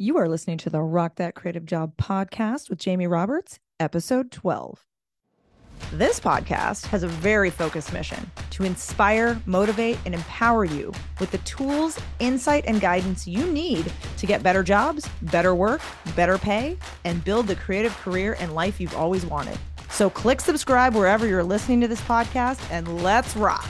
You are listening to the Rock That Creative Job podcast with Jamie Roberts, episode 12. This podcast has a very focused mission to inspire, motivate, and empower you with the tools, insight, and guidance you need to get better jobs, better work, better pay, and build the creative career and life you've always wanted. So click subscribe wherever you're listening to this podcast and let's rock.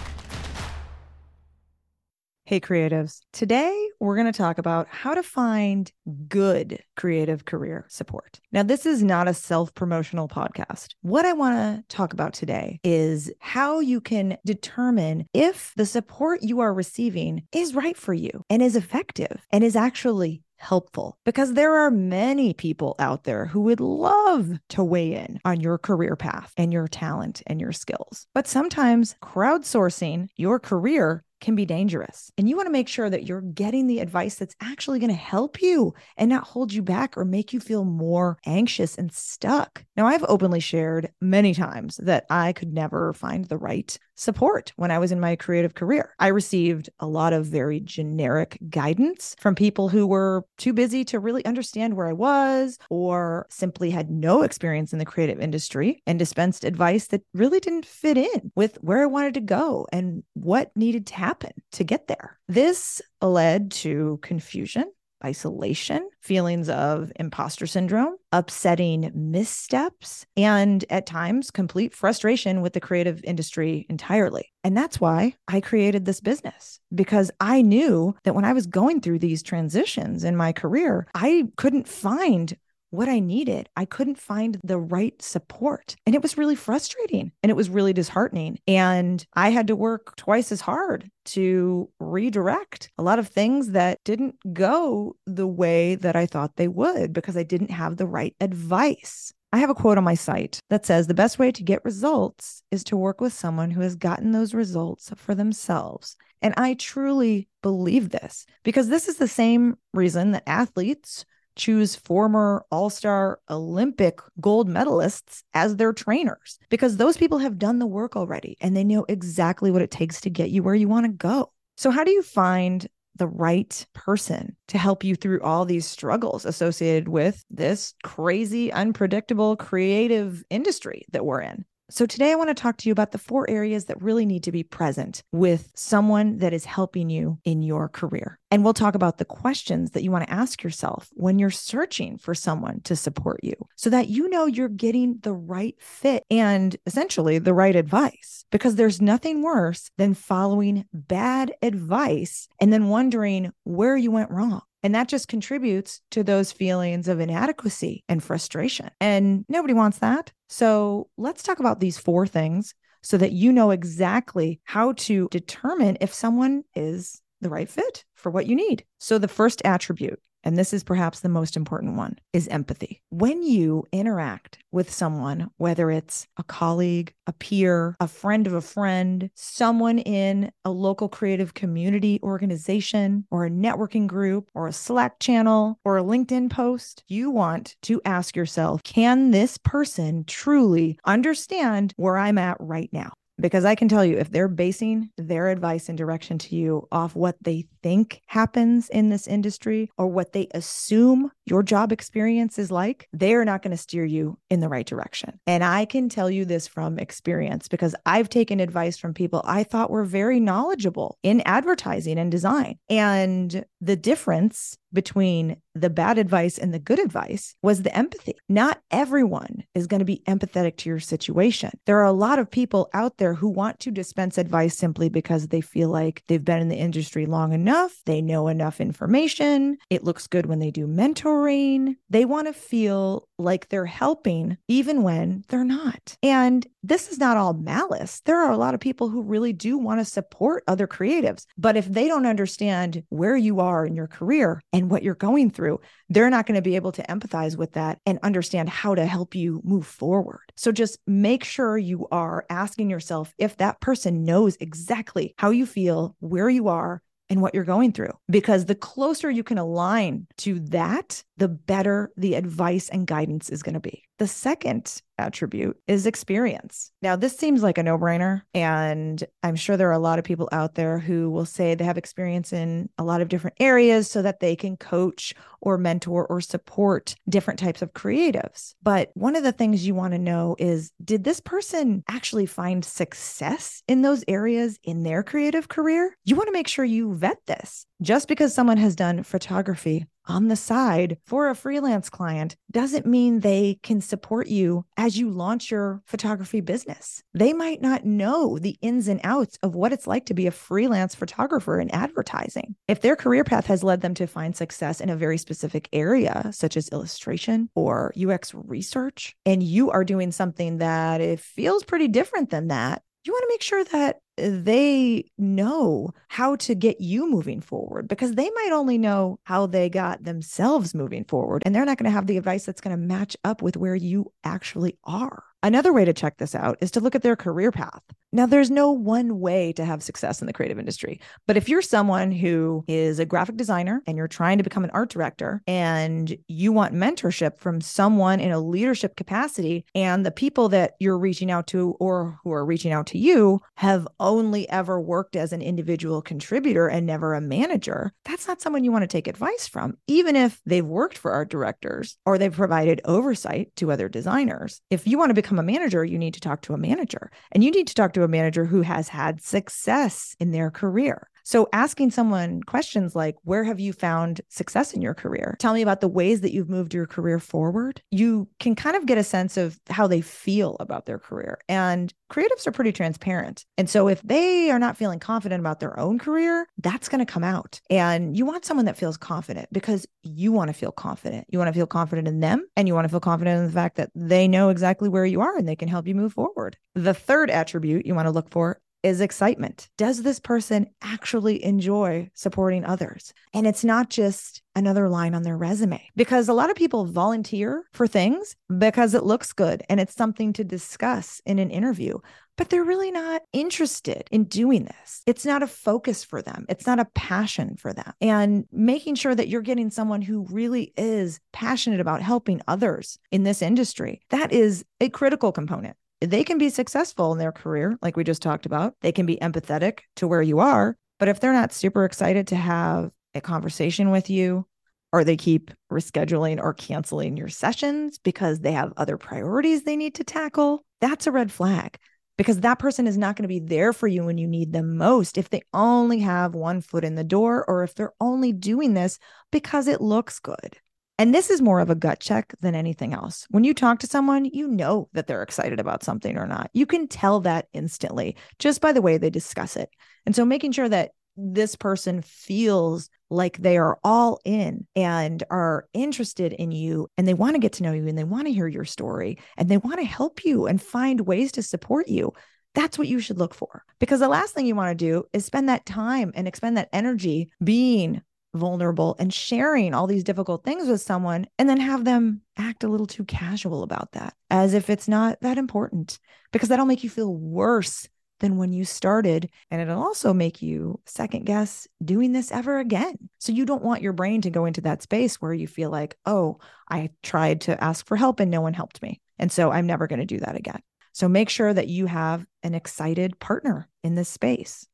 Hey, creatives. Today, we're going to talk about how to find good creative career support. Now, this is not a self promotional podcast. What I want to talk about today is how you can determine if the support you are receiving is right for you and is effective and is actually helpful because there are many people out there who would love to weigh in on your career path and your talent and your skills. But sometimes crowdsourcing your career can be dangerous. And you want to make sure that you're getting the advice that's actually going to help you and not hold you back or make you feel more anxious and stuck. Now, I've openly shared many times that I could never find the right support when I was in my creative career. I received a lot of very generic guidance from people who were too busy to really understand where I was or simply had no experience in the creative industry and dispensed advice that really didn't fit in with where I wanted to go and what needed to happen to get there. This led to confusion isolation, feelings of imposter syndrome, upsetting missteps, and at times complete frustration with the creative industry entirely. And that's why I created this business because I knew that when I was going through these transitions in my career, I couldn't find what I needed. I couldn't find the right support. And it was really frustrating and it was really disheartening. And I had to work twice as hard to redirect a lot of things that didn't go the way that I thought they would because I didn't have the right advice. I have a quote on my site that says the best way to get results is to work with someone who has gotten those results for themselves. And I truly believe this because this is the same reason that athletes choose former All Star Olympic gold medalists as their trainers because those people have done the work already and they know exactly what it takes to get you where you want to go. So, how do you find the right person to help you through all these struggles associated with this crazy, unpredictable, creative industry that we're in? So, today I want to talk to you about the four areas that really need to be present with someone that is helping you in your career. And we'll talk about the questions that you want to ask yourself when you're searching for someone to support you so that you know you're getting the right fit and essentially the right advice. Because there's nothing worse than following bad advice and then wondering where you went wrong. And that just contributes to those feelings of inadequacy and frustration. And nobody wants that. So let's talk about these four things so that you know exactly how to determine if someone is the right fit for what you need. So the first attribute and this is perhaps the most important one, is empathy. When you interact with someone, whether it's a colleague, a peer, a friend of a friend, someone in a local creative community organization, or a networking group, or a Slack channel, or a LinkedIn post, you want to ask yourself, can this person truly understand where I'm at right now? Because I can tell you if they're basing their advice and direction to you off what they think happens in this industry or what they assume your job experience is like, they are not going to steer you in the right direction. And I can tell you this from experience because I've taken advice from people I thought were very knowledgeable in advertising and design. And the difference between the bad advice and the good advice was the empathy. Not everyone is going to be empathetic to your situation. There are a lot of people out there who want to dispense advice simply because they feel like they've been in the industry long enough, they know enough information, it looks good when they do mentoring. They want to feel like they're helping even when they're not. And this is not all malice. There are a lot of people who really do want to support other creatives, but if they don't understand where you are in your career and what you're going through, they're not going to be able to empathize with that and understand how to help you move forward. So just make sure you are asking yourself if that person knows exactly how you feel, where you are, and what you're going through. Because the closer you can align to that, the better the advice and guidance is going to be. The second attribute is experience. Now, this seems like a no brainer. And I'm sure there are a lot of people out there who will say they have experience in a lot of different areas so that they can coach or mentor or support different types of creatives. But one of the things you want to know is did this person actually find success in those areas in their creative career? You want to make sure you vet this. Just because someone has done photography on the side for a freelance client doesn't mean they can support you as you launch your photography business. They might not know the ins and outs of what it's like to be a freelance photographer in advertising. If their career path has led them to find success in a very specific area, such as illustration or UX research, and you are doing something that it feels pretty different than that, you want to make sure that uh, they know how to get you moving forward because they might only know how they got themselves moving forward and they're not going to have the advice that's going to match up with where you actually are. Another way to check this out is to look at their career path. Now, there's no one way to have success in the creative industry, but if you're someone who is a graphic designer and you're trying to become an art director and you want mentorship from someone in a leadership capacity, and the people that you're reaching out to or who are reaching out to you have only ever worked as an individual contributor and never a manager, that's not someone you want to take advice from, even if they've worked for art directors or they've provided oversight to other designers. If you want to become a manager, you need to talk to a manager and you need to talk to a manager who has had success in their career. So asking someone questions like, where have you found success in your career? Tell me about the ways that you've moved your career forward. You can kind of get a sense of how they feel about their career. And creatives are pretty transparent. And so if they are not feeling confident about their own career, that's going to come out. And you want someone that feels confident because you want to feel confident. You want to feel confident in them and you want to feel confident in the fact that they know exactly where you are and they can help you move forward. The third attribute you want to look for is excitement. Does this person actually enjoy supporting others? And it's not just another line on their resume because a lot of people volunteer for things because it looks good and it's something to discuss in an interview. But they're really not interested in doing this. It's not a focus for them. It's not a passion for them. And making sure that you're getting someone who really is passionate about helping others in this industry, that is a critical component they can be successful in their career, like we just talked about. They can be empathetic to where you are. But if they're not super excited to have a conversation with you, or they keep rescheduling or canceling your sessions because they have other priorities they need to tackle, that's a red flag because that person is not going to be there for you when you need them most if they only have one foot in the door or if they're only doing this because it looks good. And this is more of a gut check than anything else. When you talk to someone, you know that they're excited about something or not. You can tell that instantly just by the way they discuss it. And so making sure that this person feels like they are all in and are interested in you and they want to get to know you and they want to hear your story and they want to help you and find ways to support you. That's what you should look for. Because the last thing you want to do is spend that time and expend that energy being vulnerable and sharing all these difficult things with someone and then have them act a little too casual about that as if it's not that important because that'll make you feel worse than when you started and it'll also make you second guess doing this ever again. So you don't want your brain to go into that space where you feel like oh i tried to ask for help and no one helped me and so i'm never going to do that again. So make sure that you have an excited partner in this space.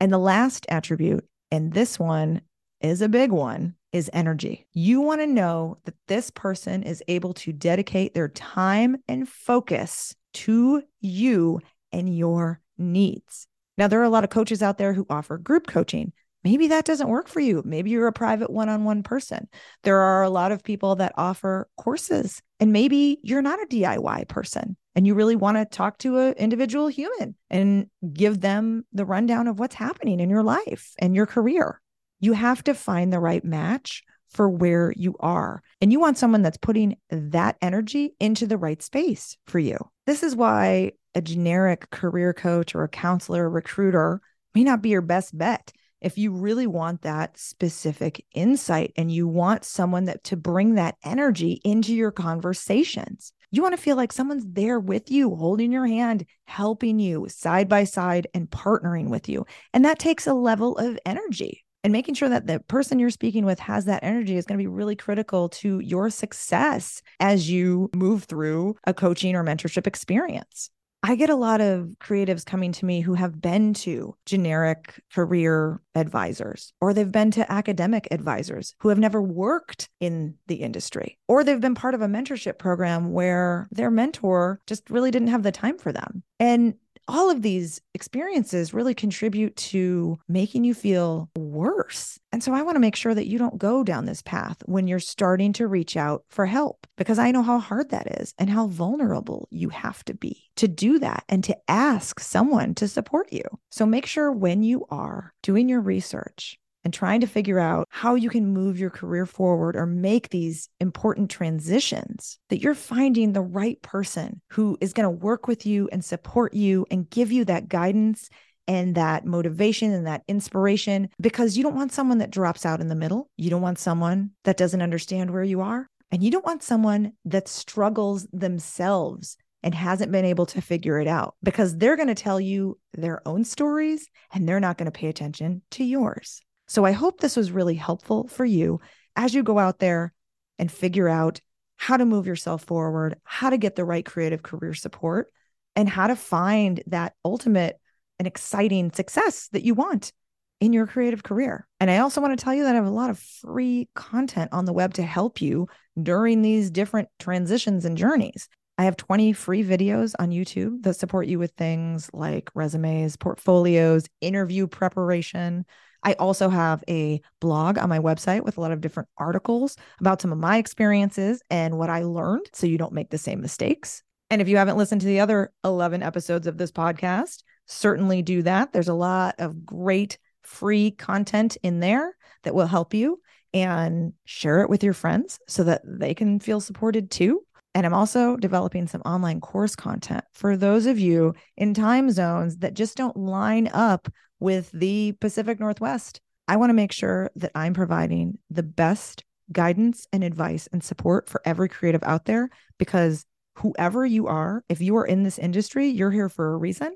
And the last attribute and this one is a big one is energy. You want to know that this person is able to dedicate their time and focus to you and your needs. Now, there are a lot of coaches out there who offer group coaching. Maybe that doesn't work for you. Maybe you're a private one on one person. There are a lot of people that offer courses, and maybe you're not a DIY person and you really want to talk to an individual human and give them the rundown of what's happening in your life and your career. You have to find the right match for where you are. And you want someone that's putting that energy into the right space for you. This is why a generic career coach or a counselor, or recruiter may not be your best bet. If you really want that specific insight and you want someone that to bring that energy into your conversations, you want to feel like someone's there with you, holding your hand, helping you side by side and partnering with you. And that takes a level of energy And making sure that the person you're speaking with has that energy is going to be really critical to your success as you move through a coaching or mentorship experience. I get a lot of creatives coming to me who have been to generic career advisors, or they've been to academic advisors who have never worked in the industry, or they've been part of a mentorship program where their mentor just really didn't have the time for them. And all of these experiences really contribute to making you feel worse. And so I want to make sure that you don't go down this path when you're starting to reach out for help because I know how hard that is and how vulnerable you have to be to do that and to ask someone to support you. So make sure when you are doing your research and trying to figure out how you can move your career forward or make these important transitions, that you're finding the right person who is going to work with you and support you and give you that guidance and that motivation and that inspiration because you don't want someone that drops out in the middle. You don't want someone that doesn't understand where you are. And you don't want someone that struggles themselves and hasn't been able to figure it out because they're going to tell you their own stories and they're not going to pay attention to yours. So I hope this was really helpful for you as you go out there and figure out how to move yourself forward, how to get the right creative career support, and how to find that ultimate and exciting success that you want in your creative career. And I also want to tell you that I have a lot of free content on the web to help you during these different transitions and journeys. I have 20 free videos on YouTube that support you with things like resumes, portfolios, interview preparation, I also have a blog on my website with a lot of different articles about some of my experiences and what I learned so you don't make the same mistakes. And if you haven't listened to the other 11 episodes of this podcast, certainly do that. There's a lot of great free content in there that will help you and share it with your friends so that they can feel supported too. And I'm also developing some online course content for those of you in time zones that just don't line up with the Pacific Northwest. I want to make sure that I'm providing the best guidance and advice and support for every creative out there because whoever you are, if you are in this industry, you're here for a reason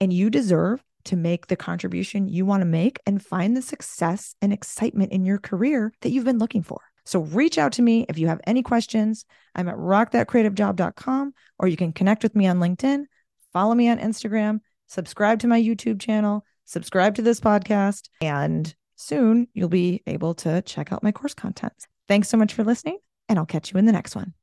and you deserve to make the contribution you want to make and find the success and excitement in your career that you've been looking for. So reach out to me if you have any questions. I'm at rockthatcreativejob.com or you can connect with me on LinkedIn, follow me on Instagram, subscribe to my YouTube channel, subscribe to this podcast, and soon you'll be able to check out my course content. Thanks so much for listening, and I'll catch you in the next one.